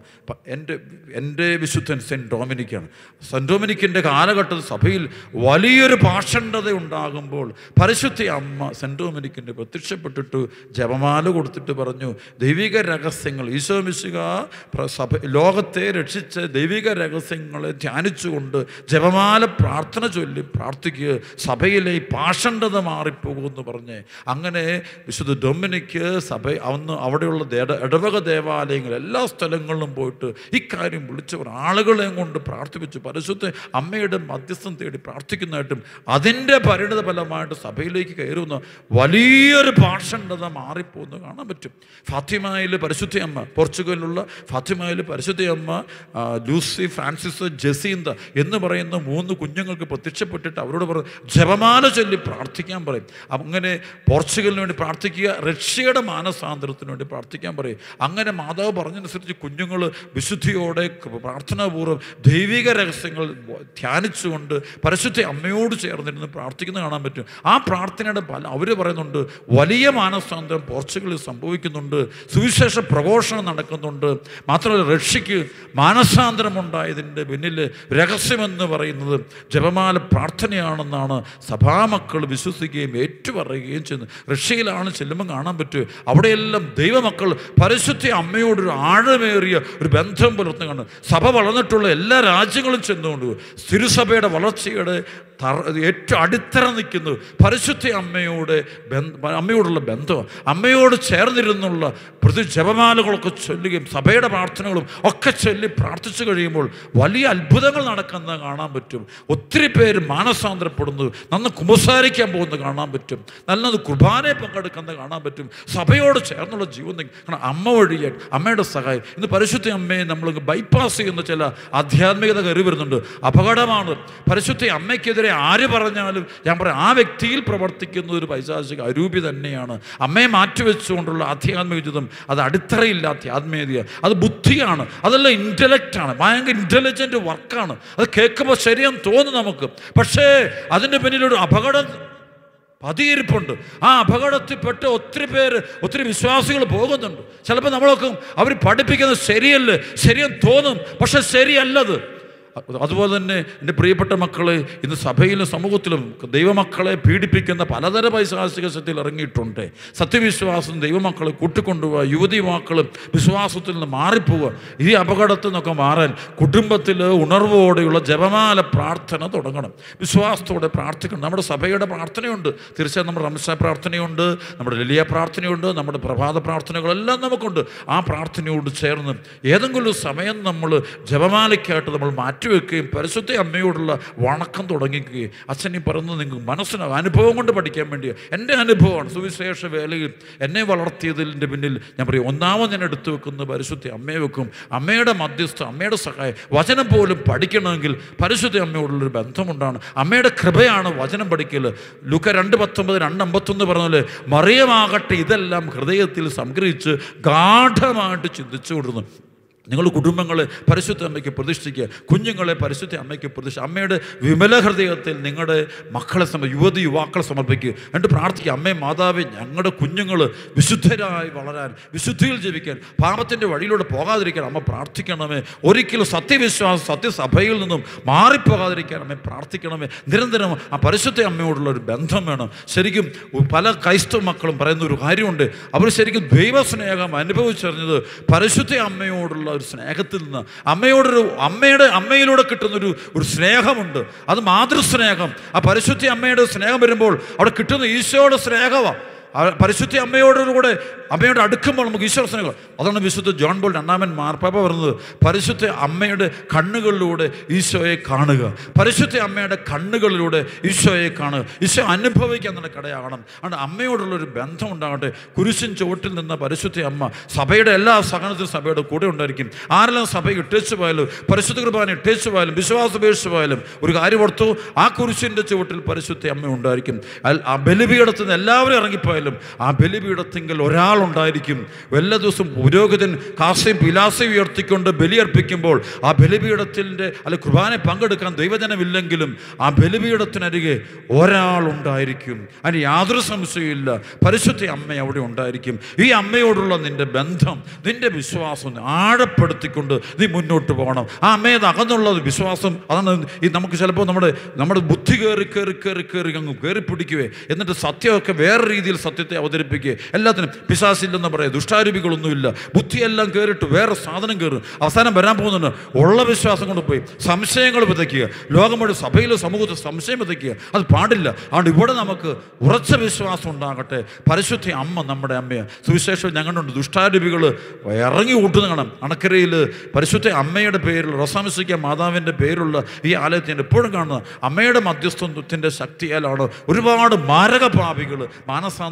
എന്റെ എന്റെ വിശുദ്ധൻ സെന്റ് ഡോമിനിക്കാണ്. സെന്റ് ഡോമിനിക്കിന്റെ കാലഘട്ടത്തിൽ സഭയിൽ വലിയൊരു പാഷണ്ഡത ഉണ്ടാകുമ്പോൾ പരിശുദ്ധ അമ്മ സെന്റ് ഡൊമിനിക്കിന്റെ പ്രത്യക്ഷപ്പെട്ടിട്ട് ജപമാല കൊടുത്തിട്ട് പറഞ്ഞു ദൈവിക രഹസ്യങ്ങൾ ഈശോ മിശിക സഭ ലോകത്തെ രക്ഷിച്ച ദൈവിക രഹസ്യങ്ങളെ ധ്യാനിച്ചുകൊണ്ട് ജപമാല പ്രാർത്ഥന ചൊല്ലി പ്രാർത്ഥിക്കുക സഭയിലെ ഈ പാഷണ്ഡത മാറിപ്പോകുമെന്ന് പറഞ്ഞ് അങ്ങനെ വിശുദ്ധ ഡൊമിനിക്ക് സഭ അന്ന് അവിടെയുള്ള ഇടവക ദേവാലയങ്ങൾ എല്ലാ സ്ഥലങ്ങളിലും പോയിട്ട് ഇക്കാര്യം വിളിച്ചവർ ആളുകളെയും കൊണ്ട് പ്രാർത്ഥിപ്പിച്ചു. പരിശുദ്ധ അമ്മയുടെ മധ്യസ്ഥം തേടി പ്രാർത്ഥിക്കുന്നതായിട്ടും അതിന്റെ പരിണിത ഫലമായിട്ട് സഭയിലേക്ക് കയറുന്ന വലിയൊരു പാഷണ്ഡത മാറിപ്പോകുന്ന കാണാൻ പറ്റും. ഫാത്തിമയിൽ പരിശുദ്ധ അമ്മ പോർച്ചുഗലിലുള്ള ഫാത്തിമയിൽ പരിശുദ്ധ അമ്മ ലൂസി ഫ്രാൻസിസ് ജസീന്ത എന്ന് പറയുന്ന മൂന്ന് കുഞ്ഞുങ്ങൾക്ക് പ്രത്യക്ഷപ്പെട്ടിട്ട് അവരോട് പറയും ജപമാല ചൊല്ലി പ്രാർത്ഥിക്കാൻ പറയും. അങ്ങനെ പോർച്ചുഗലിന് വേണ്ടി പ്രാർത്ഥിക്കുക റഷ്യയുടെ മാനസാന്തരത്തിന് വേണ്ടി പ്രാർത്ഥിക്കാൻ പറയും. അങ്ങനെ മാതാവ് പറഞ്ഞതനുസരിച്ച് കുഞ്ഞുങ്ങൾ വിശുദ്ധിയോടെ പ്രാർത്ഥനാപൂർവം ദൈവിക രഹസ്യങ്ങൾ ധ്യാനിച്ചുകൊണ്ട് പരിശുദ്ധ അമ്മയോട് ചേർന്നിരുന്ന് പ്രാർത്ഥിക്കുന്നത് കാണാൻ പറ്റും. ആ പ്രാർത്ഥനയുടെ ഫലം അവർ പറയുന്നുണ്ട് വലിയ മാനസാന്തരം പോർച്ചുഗലിൽ സംഭവിക്കുന്നുണ്ട് സുവിശേഷ പ്രഘോഷണം നടക്കുന്നുണ്ട്. മാത്രമല്ല റഷ്യക്ക് മാനസാന്തരമുണ്ടായതിന്റെ പിന്നിൽ രഹസ്യമെന്ന് പറയുന്നത് ജപമാല പ്രാർത്ഥനയാണെന്നാണ് സഭാമക്കൾ വിശ്വസിക്കുകയും ഏറ്റുപറയുകയും ചെയ്യുന്നത്. റഷ്യയിലാണ് ചെല്ലുമ്പോൾ കാണാൻ പറ്റുക. അവിടെയെല്ലാം ദൈവമക്കൾ പരിശുദ്ധ അമ്മയോടൊരു ആഴമേറിയ ഒരു ബന്ധം പുലർത്തുകയാണ്. സഭ വളർന്നിട്ടുള്ള എല്ലാ രാജ്യങ്ങളും ചെന്നുകൊണ്ട് തിരുസഭയുടെ വളർച്ചയുടെ ഏറ്റവും അടിത്തറ നിൽക്കുന്നത് പരിശുദ്ധ അമ്മയോട് അമ്മയോടുള്ള ബന്ധം അമ്മയോട് ചേർന്നിരുന്നുള്ള പ്രതി ജപമാലകളൊക്കെ ചൊല്ലുകയും സഭയുടെ പ്രാർത്ഥനകളും ഒക്കെ ചൊല്ലി പ്രാർത്ഥിച്ചു കഴിയുമ്പോൾ വലിയ അത്ഭുതങ്ങൾ നടക്കുന്നത് കാണാൻ പറ്റും. ഒത്തിരി പേര് മാനസാന്തരപ്പെടുന്നു. നന്ന് കുമ്പസാരിക്കാൻ പോകുന്നത് കാണാൻ പറ്റും. നല്ലത് കുർബാനയെ പങ്കെടുക്കുന്നത് കാണാൻ പറ്റും. സഭയോട് ചേർന്നുള്ള ജീവൻ. കാരണം അമ്മ വഴിയെ അമ്മയുടെ സഹായം. ഇന്ന് പരിശുദ്ധ അമ്മയെ നമ്മൾ ബൈപ്പാസ് ചെയ്യുന്ന ചില ആധ്യാത്മികത കയറി വരുന്നുണ്ട്. അപകടമാണ്. പരിശുദ്ധ അമ്മയ്ക്കെതിരെ ആര് പറഞ്ഞാലും ഞാൻ പറയാം ആ വ്യക്തിയിൽ പ്രവർത്തിക്കുന്ന ഒരു പൈശാചിക അരൂപി തന്നെയാണ്. അമ്മയെ മാറ്റിവെച്ചുകൊണ്ടുള്ള ആധ്യാത്മിക ജീവിതം അത് അടിത്തറയില്ലാത്ത ആത്മീയത അത് ബുദ്ധിയാണ് അതെല്ലാം ഇന്റലക്റ്റാണ് ഭയങ്കര ഇന്റലിജന്റ് വർക്കാണ് അത് കേൾക്കുമ്പോൾ ശരിയെന്ന് തോന്നും നമുക്ക്. പക്ഷേ അതിന്റെ പിന്നിലൊരു അപകടം പതിയിരിപ്പുണ്ട്. ആ അപകടത്തിൽപ്പെട്ട് ഒത്തിരി പേര് ഒത്തിരി വിശ്വാസികൾ പോകുന്നുണ്ട്. ചിലപ്പോൾ നമ്മളൊക്കെ അവർ പഠിപ്പിക്കുന്നത് ശരിയല്ലേ? ശരിയെന്ന് തോന്നും. പക്ഷെ ശരിയല്ലത്. അതുപോലെ തന്നെ എന്റെ പ്രിയപ്പെട്ട മക്കളെ ഇന്ന് സഭയിലും സമൂഹത്തിലും ദൈവമക്കളെ പീഡിപ്പിക്കുന്ന പലതര പൈശാസിക ശക്തിയിൽ ഇറങ്ങിയിട്ടുണ്ട്. സത്യവിശ്വാസം ദൈവമക്കളെ കൂട്ടിക്കൊണ്ടുപോവുക യുവതി വിശ്വാസത്തിൽ നിന്ന് മാറിപ്പോവുക ഈ അപകടത്തിൽ നിന്നൊക്കെ മാറാൻ കുടുംബത്തിൽ ഉണർവോടെയുള്ള ജപമാല പ്രാർത്ഥന തുടങ്ങണം. വിശ്വാസത്തോടെ പ്രാർത്ഥിക്കണം. നമ്മുടെ സഭയുടെ പ്രാർത്ഥനയുണ്ട്. തീർച്ചയായും നമ്മുടെ റംസാ പ്രാർത്ഥനയുണ്ട് നമ്മുടെ ലലിയ പ്രാർത്ഥനയുണ്ട് നമ്മുടെ പ്രഭാത പ്രാർത്ഥനകളെല്ലാം നമുക്കുണ്ട്. ആ പ്രാർത്ഥനയോട് ചേർന്ന് ഏതെങ്കിലും സമയം നമ്മൾ ജപമാലയ്ക്കായിട്ട് നമ്മൾ മാറ്റിവെക്കുകയും പരിശുദ്ധ അമ്മയോടുള്ള വണക്കം തുടങ്ങിക്കുകയും അച്ഛൻ ഈ പറയുന്നത് നിങ്ങൾക്ക് മനസ്സിനാവും അനുഭവം കൊണ്ട് പഠിക്കാൻ വേണ്ടി എന്റെ അനുഭവമാണ് സുവിശേഷ വേലയിൽ എന്നെ വളർത്തിയതിന്റെ പിന്നിൽ ഞാൻ പറയും ഒന്നാമത് ഞാൻ എടുത്തു വെക്കുന്ന പരിശുദ്ധ അമ്മയെ വെക്കും. അമ്മയുടെ മധ്യസ്ഥ അമ്മയുടെ സഹായം വചനം പോലും പഠിക്കണമെങ്കിൽ പരിശുദ്ധ അമ്മയോടുള്ളൊരു ബന്ധമുണ്ടാണ്. അമ്മയുടെ കൃപയാണ് വചനം പഠിക്കൽ. ലുക്ക രണ്ട് പത്തൊമ്പത് രണ്ട് അമ്പത്തൊന്ന് പറഞ്ഞാൽ മറിയമാകട്ടെ ഇതെല്ലാം ഹൃദയത്തിൽ സംഗ്രഹിച്ച് ഗാഠമായിട്ട് ചിന്തിച്ചു കൊടുക്കുന്നു നിങ്ങൾ കുടുംബങ്ങളെ പരിശുദ്ധ അമ്മയ്ക്ക് പ്രതിഷ്ഠിക്കുക. കുഞ്ഞുങ്ങളെ പരിശുദ്ധ അമ്മയ്ക്ക് പ്രതിഷ്ഠ അമ്മയുടെ വിമല ഹൃദയത്തിൽ നിങ്ങളുടെ മക്കളെ സമ യുവതി യുവാക്കളെ സമർപ്പിക്കുക. എന്നിട്ട് പ്രാർത്ഥിക്കുക. അമ്മേ മാതാവേ ഞങ്ങളുടെ കുഞ്ഞുങ്ങൾ വിശുദ്ധരായി വളരാൻ വിശുദ്ധിയിൽ ജീവിക്കാൻ പാപത്തിന്റെ വഴിയിലൂടെ പോകാതിരിക്കാൻ അമ്മ പ്രാർത്ഥിക്കണമേ. ഒരിക്കലും സത്യവിശ്വാസം സത്യസഭയിൽ നിന്നും മാറിപ്പോകാതിരിക്കാൻ അമ്മ പ്രാർത്ഥിക്കണമേ. നിരന്തരം ആ പരിശുദ്ധ അമ്മയോടുള്ള ഒരു ബന്ധം വേണം. ശരിക്കും പല ക്രൈസ്തവ മക്കളും പറയുന്ന ഒരു കാര്യമുണ്ട്. അവർ ശരിക്കും ദൈവസ്നേഹം അനുഭവിച്ചറിഞ്ഞത് പരിശുദ്ധ അമ്മയോടുള്ള ഒരു സ്നേഹത്തിൽ നിന്ന് അമ്മയോടൊരു അമ്മയുടെ അമ്മയിലൂടെ കിട്ടുന്നൊരു ഒരു സ്നേഹമുണ്ട്. അത് മാതൃസ്നേഹം. ആ പരിശുദ്ധി അമ്മയുടെ സ്നേഹം വരുമ്പോൾ അവിടെ കിട്ടുന്ന ഈശോയുടെ സ്നേഹമാണ് പരിശുദ്ധ അമ്മയോടുകൂടെ അമ്മയോട് അടുക്കുമ്പോൾ നമുക്ക് ഈശ്വര സ്നേഹം അതാണ് വിശുദ്ധ ജോൺ ബോൾ രണ്ടാമൻ മാർപ്പാപ്പ പറഞ്ഞത് പരിശുദ്ധ അമ്മയുടെ കണ്ണുകളിലൂടെ ഈശോയെ കാണുക. പരിശുദ്ധ അമ്മയുടെ കണ്ണുകളിലൂടെ ഈശോയെ കാണുക. ഈശോ അനുഭവിക്കാൻ തന്നെ കടയാകണം അതുകൊണ്ട് അമ്മയോടുള്ളൊരു ബന്ധം ഉണ്ടാകട്ടെ കുരിശിൻ ചുവട്ടിൽ നിന്ന പരിശുദ്ധ അമ്മ സഭയുടെ എല്ലാ സഹനത്തിലും സഭയുടെ കൂടെ ഉണ്ടായിരിക്കും. ആരെല്ലാം സഭ ഇട്ടേച്ചു പോയാലും പരിശുദ്ധ കുർബാന ഇട്ടേച്ചു പോയാലും വിശ്വാസം ഉപേക്ഷിച്ചു പോയാലും ഒരു കാര്യം ഓർത്തു ആ കുരിശിന്റെ ചുവട്ടിൽ പരിശുദ്ധ അമ്മ ഉണ്ടായിരിക്കും. ബലിപീഠത്തിൽ നിന്ന് എല്ലാവരും ഇറങ്ങിപ്പോയാലും ആ ബലിപീഠത്തിങ്കിൽ ഒരാളുണ്ടായിരിക്കും. എല്ലാ ദിവസം പുരോഹിതൻ കാസയും പിലാസയും ഉയർത്തിക്കൊണ്ട് ബലിയർപ്പിക്കുമ്പോൾ ആ ബലിപീഠത്തിന്റെ അല്ലെ കുർബാന പങ്കെടുക്കാൻ ദൈവജനമില്ലെങ്കിലും ആ ബലിപീഠത്തിനരികെ ഒരാളുണ്ടായിരിക്കും. അതിന് യാതൊരു സംശയമില്ല പരിശുദ്ധ അമ്മ അവിടെ ഉണ്ടായിരിക്കും. ഈ അമ്മയോടുള്ള നിന്റെ ബന്ധം നിന്റെ വിശ്വാസം ആഴപ്പെടുത്തിക്കൊണ്ട് നീ മുന്നോട്ട് പോകണം. ആ അമ്മയത് അകന്നുള്ള വിശ്വാസം അതാണ് ഈ നമുക്ക് ചിലപ്പോൾ നമ്മുടെ നമ്മുടെ ബുദ്ധി കയറി കയറി കയറി കയറി അങ്ങ് കയറി പിടിക്കുകയെ എന്നിട്ട് സത്യമൊക്കെ വേറെ രീതിയിൽ സത്യത്തെ അവതരിപ്പിക്കുക. എല്ലാത്തിനും പിശാസില്ലെന്ന് പറയുക. ദുഷ്ടാരൂപികളൊന്നുമില്ല. ബുദ്ധിയെല്ലാം കയറിയിട്ട് വേറെ സാധനം കയറും അവസാനം വരാൻ പോകുന്നുണ്ട്. ഉള്ള വിശ്വാസം കൊണ്ട് പോയി സംശയങ്ങൾ വിതയ്ക്കുക. ലോകമൊരു സഭയിലെ സമൂഹത്തിൽ സംശയം വിതയ്ക്കുക. അത് പാടില്ല. അതുകൊണ്ട് ഇവിടെ നമുക്ക് ഉറച്ച വിശ്വാസം ഉണ്ടാകട്ടെ. പരിശുദ്ധ അമ്മ നമ്മുടെ അമ്മയാണ്. സുവിശേഷം ഞങ്ങളുണ്ട്. ദുഷ്ടാരൂപികൾ ഇറങ്ങി കൂട്ടുന്ന കാണാം അണക്കരയിൽ പരിശുദ്ധ അമ്മയുടെ പേരിൽ റസാമിസിക്ക മാതാവിന്റെ പേരുള്ള ഈ ആലയത്തിൽ ഞാൻ എപ്പോഴും കാണുന്നത്. അമ്മയുടെ മധ്യസ്ഥത്വത്തിന്റെ ശക്തിയാലാണ് ഒരുപാട് മാരക പാപികൾ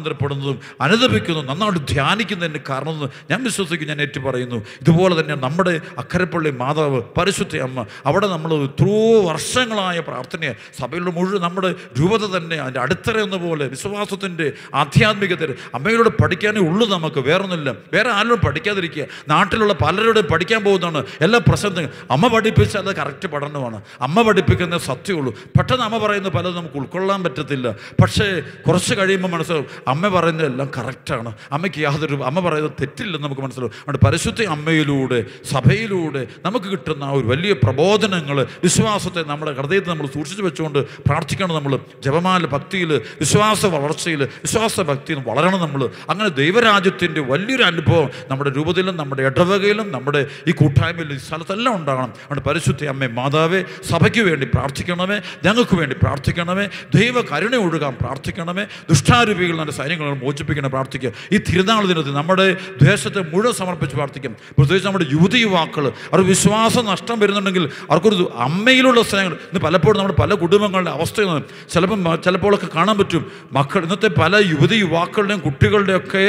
മാനസാന്തരപ്പെടുന്നതും അനുദപിക്കുന്നതും നന്നായിട്ട് ധ്യാനിക്കുന്നതിന് കാരണമെന്ന് ഞാൻ വിശ്വസിക്കും ഞാൻ ഏറ്റു പറയുന്നു ഇതുപോലെ തന്നെ നമ്മുടെ അക്കരപ്പള്ളി മാതാവ് പരിശുദ്ധ അമ്മ അവിടെ നമ്മൾ എത്രയോ വർഷങ്ങളായ പ്രാർത്ഥനയെ സഭയിലുള്ള മുഴുവൻ നമ്മുടെ രൂപത തന്നെ അതിന്റെ അടിത്തറ എന്ന പോലെ വിശ്വാസത്തിന്റെ ആധ്യാത്മികത അമ്മയിലൂടെ പഠിക്കാനേ ഉള്ളൂ നമുക്ക് വേറൊന്നുമില്ല. വേറെ ആരോടും പഠിക്കാതിരിക്കുക. നാട്ടിലുള്ള പലരോടും പഠിക്കാൻ പോകുന്നതാണ് എല്ലാ പ്രശ്നത്തിനും. അമ്മ പഠിപ്പിച്ചാൽ അത് കറക്റ്റ് പഠനമാണ്. അമ്മ പഠിപ്പിക്കുന്ന സത്യമുള്ളൂ. പെട്ടെന്ന് അമ്മ പറയുന്ന പലതും നമുക്ക് ഉൾക്കൊള്ളാൻ പറ്റത്തില്ല. പക്ഷേ കുറച്ച് കഴിയുമ്പോൾ മനസ്സിലാവും അമ്മ പറയുന്നതെല്ലാം കറക്റ്റാണ്. അമ്മയ്ക്ക് യാതൊരു അമ്മ പറയുന്നത് തെറ്റില്ലെന്ന് നമുക്ക് മനസ്സിലാവും. അതുകൊണ്ട് പരിശുദ്ധ അമ്മയിലൂടെ സഭയിലൂടെ നമുക്ക് കിട്ടുന്ന ആ ഒരു വലിയ പ്രബോധനങ്ങൾ വിശ്വാസത്തെ നമ്മുടെ ഹൃദയത്തിൽ നമ്മൾ സൂക്ഷിച്ചു വെച്ചുകൊണ്ട് പ്രാർത്ഥിക്കണം നമ്മൾ ജപമാല ഭക്തിയിൽ വിശ്വാസ വളർച്ചയിൽ വിശ്വാസ ഭക്തിയിൽ വളരണം നമ്മൾ അങ്ങനെ ദൈവരാജ്യത്തിന്റെ വലിയൊരു അനുഭവം നമ്മുടെ രൂപത്തിലും നമ്മുടെ ഇടവകയിലും നമ്മുടെ ഈ കൂട്ടായ്മയിലും ഈ സ്ഥലത്തെല്ലാം ഉണ്ടാകണം. അതുകൊണ്ട് പരിശുദ്ധ അമ്മ മാതാവേ സഭയ്ക്ക് വേണ്ടി പ്രാർത്ഥിക്കണമേ ഞങ്ങൾക്ക് വേണ്ടി പ്രാർത്ഥിക്കണമേ ദൈവ കരുണ ഒഴുകാൻ പ്രാർത്ഥിക്കണമേ ദുഷ്ടാരൂപികൾ നമ്മുടെ സൈന്യങ്ങളെ മോചിപ്പിക്കണം പ്രാർത്ഥിക്കുക. ഈ തിരുനാൾ ദിനത്തിൽ നമ്മുടെ ദേശത്തെ മുഴുവൻ സമർപ്പിച്ച് പ്രാർത്ഥിക്കും. പ്രത്യേകിച്ച് നമ്മുടെ യുവതി യുവാക്കൾ അവർ വിശ്വാസം നഷ്ടം വരുന്നുണ്ടെങ്കിൽ അവർക്കൊരു അമ്മയിലുള്ള സ്നേഹങ്ങൾ ഇന്ന് പലപ്പോഴും നമ്മുടെ പല കുടുംബങ്ങളുടെ അവസ്ഥയാണ് ചിലപ്പം ചിലപ്പോഴൊക്കെ കാണാൻ പറ്റും മക്കൾ ഇന്നത്തെ പല യുവതി യുവാക്കളുടെയും കുട്ടികളുടെയൊക്കെ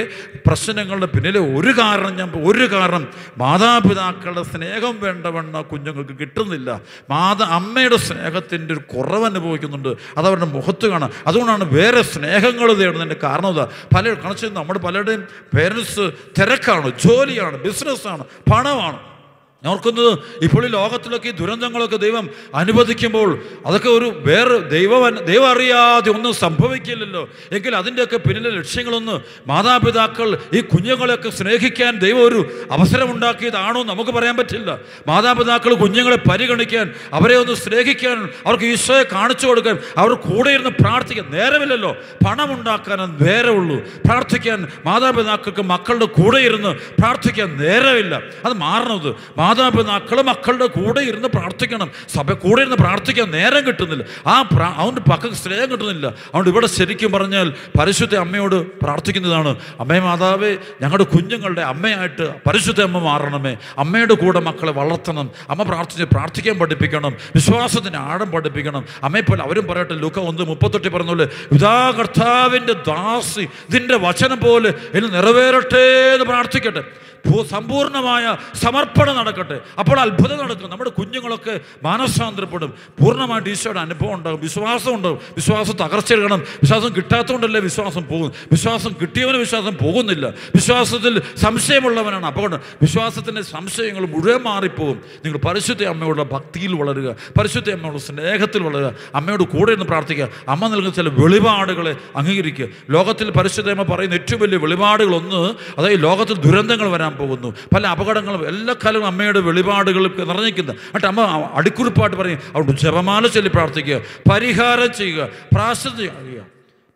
പ്രശ്നങ്ങളുടെ പിന്നിലെ ഒരു കാരണം ഞാൻ ഒരു കാരണം മാതാപിതാക്കളുടെ സ്നേഹം വേണ്ടവണ്ണ കുഞ്ഞുങ്ങൾക്ക് കിട്ടുന്നില്ല. മാതാ അമ്മയുടെ സ്നേഹത്തിന്റെ ഒരു കുറവ് അനുഭവിക്കുന്നുണ്ട് അത് അവരുടെ മുഖത്ത് കാണാം. അതുകൊണ്ടാണ് വേറെ സ്നേഹങ്ങൾ തേടുന്നതിന്റെ കാരണം ഇതാ പല കണക്ഷൻ നമ്മുടെ പലരുടെയും പേരൻസ് തിരക്കാണ് ജോലിയാണ് ബിസിനസ്സാണ് പണമാണ്. ഓർക്കുന്നത് ഇപ്പോൾ ഈ ലോകത്തിലൊക്കെ ഈ ദുരന്തങ്ങളൊക്കെ ദൈവം അനുവദിക്കുമ്പോൾ അതൊക്കെ ഒരു വേറെ ദൈവം ദൈവം അറിയാതെ ഒന്നും സംഭവിക്കില്ലല്ലോ. എങ്കിൽ അതിന്റെയൊക്കെ പിന്നിലെ ലക്ഷ്യങ്ങളൊന്ന് മാതാപിതാക്കൾ ഈ കുഞ്ഞുങ്ങളെയൊക്കെ സ്നേഹിക്കാൻ ദൈവം ഒരു അവസരമുണ്ടാക്കിയതാണോ നമുക്ക് പറയാൻ പറ്റില്ല. മാതാപിതാക്കൾ കുഞ്ഞുങ്ങളെ പരിഗണിക്കാൻ അവരെ ഒന്ന് സ്നേഹിക്കാൻ അവർക്ക് ഈശോയെ കാണിച്ചു കൊടുക്കാൻ അവർ കൂടെ ഇരുന്ന് പ്രാർത്ഥിക്കാൻ നേരമില്ലല്ലോ. പണമുണ്ടാക്കാൻ ഉള്ളൂ പ്രാർത്ഥിക്കാൻ മാതാപിതാക്കൾക്ക് മക്കളുടെ കൂടെ ഇരുന്ന് പ്രാർത്ഥിക്കാൻ നേരമില്ല. അത് മാറണത്. മാതാപിതാക്കൾ മക്കളുടെ കൂടെ ഇരുന്ന് പ്രാർത്ഥിക്കണം. സഭ കൂടെ ഇരുന്ന് പ്രാർത്ഥിക്കാൻ നേരം കിട്ടുന്നില്ല. ആ പ്രാ അവന്റെ പക്ക സ്നേഹം കിട്ടുന്നില്ല. അതുകൊണ്ട് ഇവിടെ ശരിക്കും പറഞ്ഞാൽ പരിശുദ്ധ അമ്മയോട് പ്രാർത്ഥിക്കുന്നതാണ്. അമ്മേ മാതാവേ ഞങ്ങളുടെ കുഞ്ഞുങ്ങളുടെ അമ്മയായിട്ട് പരിശുദ്ധ അമ്മ മാറണമേ. അമ്മയുടെ കൂടെ മക്കളെ വളർത്തണം. അമ്മ പ്രാർത്ഥിച്ച് പ്രാർത്ഥിക്കാൻ പഠിപ്പിക്കണം. വിശ്വാസത്തിന് ആഴം പഠിപ്പിക്കണം. അമ്മയെ പോലെ അവരും പറയട്ടെ. ലുക്ക ഒന്ന് മുപ്പത്തെട്ടി പറഞ്ഞ പോലെ കർത്താവിന്റെ ദാസി ഇതിന്റെ വചനം പോലെ ഇനി നിറവേറട്ടെ എന്ന് പ്രാർത്ഥിക്കട്ടെ. സമ്പൂർണമായ സമർപ്പണം നടക്കട്ടെ. അപ്പോൾ അത്ഭുതം നടക്കും. നമ്മുടെ കുഞ്ഞുങ്ങളൊക്കെ മാനസാന്തരപ്പെടും പൂർണമായിട്ട് ഈശോയുടെ അനുഭവം ഉണ്ടാകും. വിശ്വാസം ഉണ്ടാകും. വിശ്വാസം തകർച്ചെടുക്കണം വിശ്വാസം കിട്ടാത്തതുകൊണ്ടല്ലേ വിശ്വാസം പോകും വിശ്വാസം കിട്ടിയവന് വിശ്വാസം പോകുന്നില്ല. വിശ്വാസത്തിൽ സംശയമുള്ളവനാണ്. അപകടം. വിശ്വാസത്തിന്റെ സംശയങ്ങൾ മുഴുവൻ മാറിപ്പോകും. നിങ്ങൾ പരിശുദ്ധ അമ്മയോടുള്ള ഭക്തിയിൽ വളരുക. പരിശുദ്ധ അമ്മയുടെ സ്നേഹത്തിൽ വളരുക. അമ്മയോട് കൂടെ ഇരുന്ന് പ്രാർത്ഥിക്കുക. അമ്മ നൽകുന്ന ചില വെളിപാടുകളെ അംഗീകരിക്കുക. ലോകത്തിൽ പരിശുദ്ധ അമ്മ പറയുന്ന ഏറ്റവും വലിയ വെളിപാടുകളൊന്ന് അതായത് ലോകത്തിൽ ദുരന്തങ്ങൾ പോകുന്നു. പല അപകടങ്ങളും എല്ലാ കാലവും അമ്മയുടെ വെളിപാടുകളും നിറഞ്ഞിരിക്കുന്നത് എന്നിട്ട് അമ്മ അടിക്കുറിപ്പായിട്ട് പറയും അവിടെ ജപമാല ചൊല്ലി പ്രാർത്ഥിക്കുക പരിഹാരം ചെയ്യുക പ്രാർത്ഥന ചെയ്യുക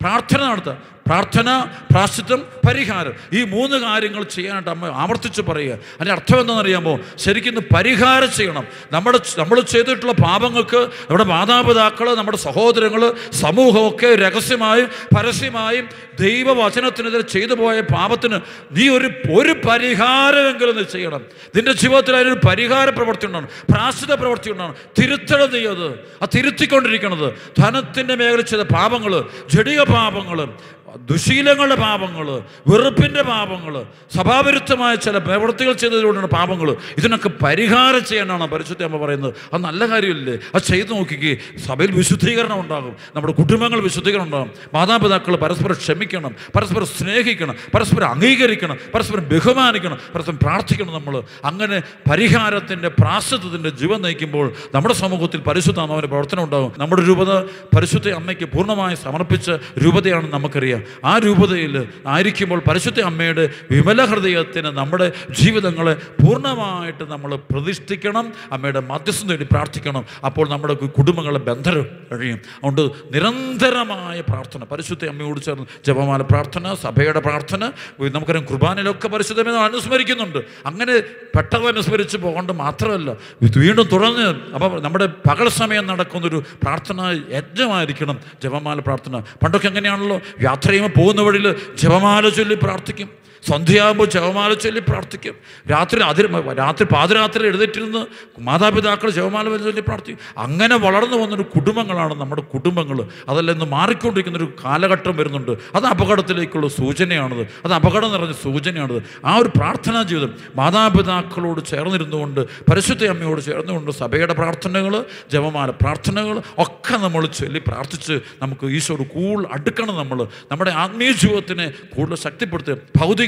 പ്രാർത്ഥന നടത്തുക. പ്രാർത്ഥന പ്രാശ്ചിത്വം പരിഹാരം. ഈ മൂന്ന് കാര്യങ്ങൾ ചെയ്യാനായിട്ട് അമ്മ ആവർത്തിച്ച് പറയുക. അതിന്റെ അർത്ഥം എന്താണെന്നറിയാമോ? ശരിക്കും പരിഹാരം ചെയ്യണം. നമ്മുടെ നമ്മൾ ചെയ്തിട്ടുള്ള പാപങ്ങൾക്ക് നമ്മുടെ മാതാപിതാക്കൾ നമ്മുടെ സഹോദരങ്ങൾ സമൂഹമൊക്കെ രഹസ്യമായും പരസ്യമായും ദൈവവചനത്തിനെതിരെ ചെയ്തു പോയ പാപത്തിന് നീ ഒരു ഒരു പരിഹാരമെങ്കിലും നീ ചെയ്യണം. നിന്റെ ജീവിതത്തിൽ അതിനൊരു പരിഹാര പ്രവൃത്തി ഉണ്ടാണ് പ്രാശ്ചിത പ്രവൃത്തി ഉണ്ടാണ് തിരുത്തണം നീ അത് ആ തിരുത്തിക്കൊണ്ടിരിക്കണത്. ധനത്തിന്റെ മേഖല ചെയ്ത പാപങ്ങൾ ജടിക പാപങ്ങൾ ദുശീലങ്ങളുടെ പാപങ്ങൾ വെറുപ്പിന്റെ പാപങ്ങൾ സഭാവിരുദ്ധമായ ചില പ്രവൃത്തികൾ ചെയ്തതിലൂടെയാണ് പാപങ്ങൾ. ഇതിനൊക്കെ പരിഹാരം ചെയ്യാനാണ് പരിശുദ്ധ അമ്മ പറയുന്നത്. അത് നല്ല കാര്യമില്ലേ? അത് ചെയ്തു നോക്കിക്കേ. സഭയിൽ വിശുദ്ധീകരണം ഉണ്ടാകും. നമ്മുടെ കുടുംബങ്ങൾ വിശുദ്ധീകരണം ഉണ്ടാകും. മാതാപിതാക്കൾ പരസ്പരം ക്ഷമിക്കണം പരസ്പരം സ്നേഹിക്കണം പരസ്പരം അംഗീകരിക്കണം പരസ്പരം ബഹുമാനിക്കണം പരസ്പരം പ്രാർത്ഥിക്കണം നമ്മൾ. അങ്ങനെ പരിഹാരത്തിന്റെ പ്രാശ്ചത്വത്തിന്റെ ജീവൻ നയിക്കുമ്പോൾ നമ്മുടെ സമൂഹത്തിൽ പരിശുദ്ധ അമ്മയുടെ പ്രവർത്തനം ഉണ്ടാകും. നമ്മുടെ രൂപത പരിശുദ്ധ അമ്മയ്ക്ക് പൂർണമായി സമർപ്പിച്ച രൂപതയാണെന്ന് നമുക്കറിയാം. ആ രൂപതയിൽ ആയിരിക്കുമ്പോൾ പരിശുദ്ധ അമ്മയുടെ വിമല ഹൃദയത്തിന് നമ്മുടെ ജീവിതങ്ങളെ പൂർണമായിട്ട് നമ്മൾ പ്രതിഷ്ഠിക്കണം അമ്മയുടെ മധ്യസ്ഥം തേടി പ്രാർത്ഥിക്കണം. അപ്പോൾ നമ്മുടെ കുടുംബങ്ങളെ ബന്ധനം കഴിയും. അതുകൊണ്ട് നിരന്തരമായ പ്രാർത്ഥന പരിശുദ്ധ അമ്മയോട് ചേർന്ന് ജപമാല പ്രാർത്ഥന സഭയുടെ പ്രാർത്ഥന നമുക്കറിയാം കുർബാനയിലൊക്കെ പരിശുദ്ധമേ അനുസ്മരിക്കുന്നുണ്ട്. അങ്ങനെ പെട്ടെന്ന് അനുസ്മരിച്ച് പോകേണ്ട മാത്രമല്ല വീണ്ടും തുടർന്ന് അപ്പോൾ നമ്മുടെ പകൽ സമയം നടക്കുന്നൊരു പ്രാർത്ഥന യജ്ഞമായിരിക്കണം ജപമാല പ്രാർത്ഥന. പണ്ടൊക്കെ എങ്ങനെയാണല്ലോ യാത്ര ചെയ്യുമ്പോൾ പോകുന്ന വഴിയിൽ ജപമാല ചൊല്ലി പ്രാർത്ഥിക്കും. സന്ധ്യയാകുമ്പോൾ ജവമാല ചൊല്ലി പ്രാർത്ഥിക്കും. രാത്രി അതിൽ രാത്രി പാതിരാത്രി എഴുന്നേറ്റിരുന്ന് മാതാപിതാക്കൾ ജവമാല ചൊല്ലി പ്രാർത്ഥിക്കും. അങ്ങനെ വളർന്നു വന്നൊരു കുടുംബങ്ങളാണ് നമ്മുടെ കുടുംബങ്ങൾ. അതെല്ലാം ഇന്ന് മാറിക്കൊണ്ടിരിക്കുന്ന ഒരു കാലഘട്ടം വരുന്നുണ്ട്. അത് അപകടത്തിലേക്കുള്ള സൂചനയാണത്. അത് അപകടം നിറഞ്ഞ സൂചനയാണത്. ആ ഒരു പ്രാർത്ഥനാ ജീവിതം മാതാപിതാക്കളോട് ചേർന്നിരുന്നുകൊണ്ട് പരിശുദ്ധ അമ്മയോട് ചേർന്നുകൊണ്ട് സഭയുടെ പ്രാർത്ഥനകൾ ജപമാല പ്രാർത്ഥനകൾ ഒക്കെ നമ്മൾ ചൊല്ലി പ്രാർത്ഥിച്ച് നമുക്ക് ഈശോട് കൂടുതൽ അടുക്കണം നമ്മൾ. നമ്മുടെ ആത്മീയ ജീവിതത്തിനെ കൂടുതൽ ശക്തിപ്പെടുത്തുക.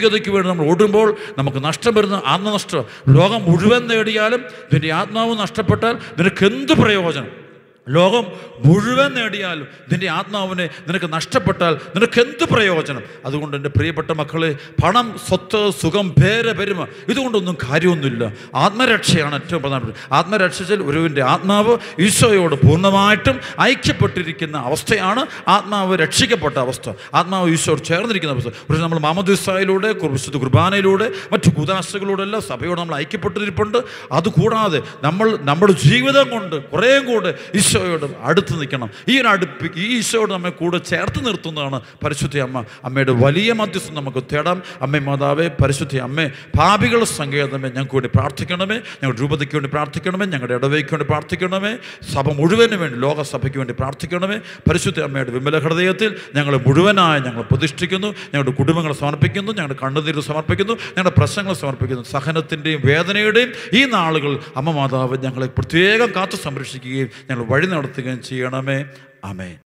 ഭൗതികതയ്ക്ക് വേണ്ടി നമ്മൾ ഓടുമ്പോൾ നമുക്ക് നഷ്ടം വരുന്ന ആത്മനഷ്ടം. ലോകം മുഴുവൻ നേടിയാലും ഇതിന്റെ ആത്മാവ് നഷ്ടപ്പെട്ടാൽ നിനക്ക് എന്ത് പ്രയോജനം? ലോകം മുഴുവൻ നേടിയാലും നിന്റെ ആത്മാവിനെ നിനക്ക് നഷ്ടപ്പെട്ടാൽ നിനക്ക് എന്ത് പ്രയോജനം? അതുകൊണ്ട് എന്റെ പ്രിയപ്പെട്ട മക്കളെ പണം സ്വത്ത് സുഖം പേര് പെരുമ ഇതുകൊണ്ടൊന്നും കാര്യമൊന്നുമില്ല. ആത്മരക്ഷയാണ് ഏറ്റവും പ്രധാനപ്പെട്ടത്. ആത്മരക്ഷിച്ചാൽ ഒരുവിന്റെ ആത്മാവ് ഈശോയോട് പൂർണമായിട്ടും ഐക്യപ്പെട്ടിരിക്കുന്ന അവസ്ഥയാണ് ആത്മാവ് രക്ഷിക്കപ്പെട്ട അവസ്ഥ. ആത്മാവ് ഈശോയോട് ചേർന്നിരിക്കുന്ന അവസ്ഥ. ഒരു നമ്മൾ മാമദിസായിലൂടെ വിശുദ്ധ കുർബാനയിലൂടെ മറ്റു കുദാശകളോടെ എല്ലാം സഭയോട് നമ്മൾ ഐക്യപ്പെട്ടിരിപ്പുണ്ട്. അതുകൂടാതെ നമ്മൾ നമ്മുടെ ജീവിതം കൊണ്ട് കുറേയും കൂടെ ഈശോയോട് അടുത്ത് നിൽക്കണം. ഈ ഒരു ഈ ഈശോയോട് നമ്മെ കൂടെ ചേർത്ത് നിർത്തുന്നതാണ് പരിശുദ്ധ അമ്മ. അമ്മയുടെ വലിയ മധ്യസ്ഥം നമുക്ക് തേടാം. അമ്മേ മാതാവേ പരിശുദ്ധ അമ്മേ ഭാവികളുടെ സങ്കേതമേ ഞങ്ങൾക്ക് വേണ്ടി പ്രാർത്ഥിക്കണമേ. ഞങ്ങളുടെ രൂപതയ്ക്ക് വേണ്ടി പ്രാർത്ഥിക്കണമേ. ഞങ്ങളുടെ ഇടവയ്ക്ക് വേണ്ടി പ്രാർത്ഥിക്കണമേ. സഭ മുഴുവനും വേണ്ടി ലോകസഭയ്ക്ക് വേണ്ടി പ്രാർത്ഥിക്കണമേ. പരിശുദ്ധ അമ്മയുടെ വിമല ഹൃദയത്തിൽ ഞങ്ങൾ മുഴുവനായി ഞങ്ങൾ പ്രതിഷ്ഠിക്കുന്നു. ഞങ്ങളുടെ കുടുംബങ്ങളെ സമർപ്പിക്കുന്നു. ഞങ്ങളുടെ കണ്ണുനീര് സമർപ്പിക്കുന്നു. ഞങ്ങളുടെ പ്രശ്നങ്ങൾ സമർപ്പിക്കുന്നു. സഹനത്തിന്റെയും വേദനയുടെയും ഈ നാളുകൾ അമ്മ മാതാവ് ഞങ്ങളെ പ്രത്യേകം കാത്തു സംരക്ഷിക്കുകയും ഞങ്ങൾ വഴി നടത്തുകയും ചെയ്യണമേ. ആമേ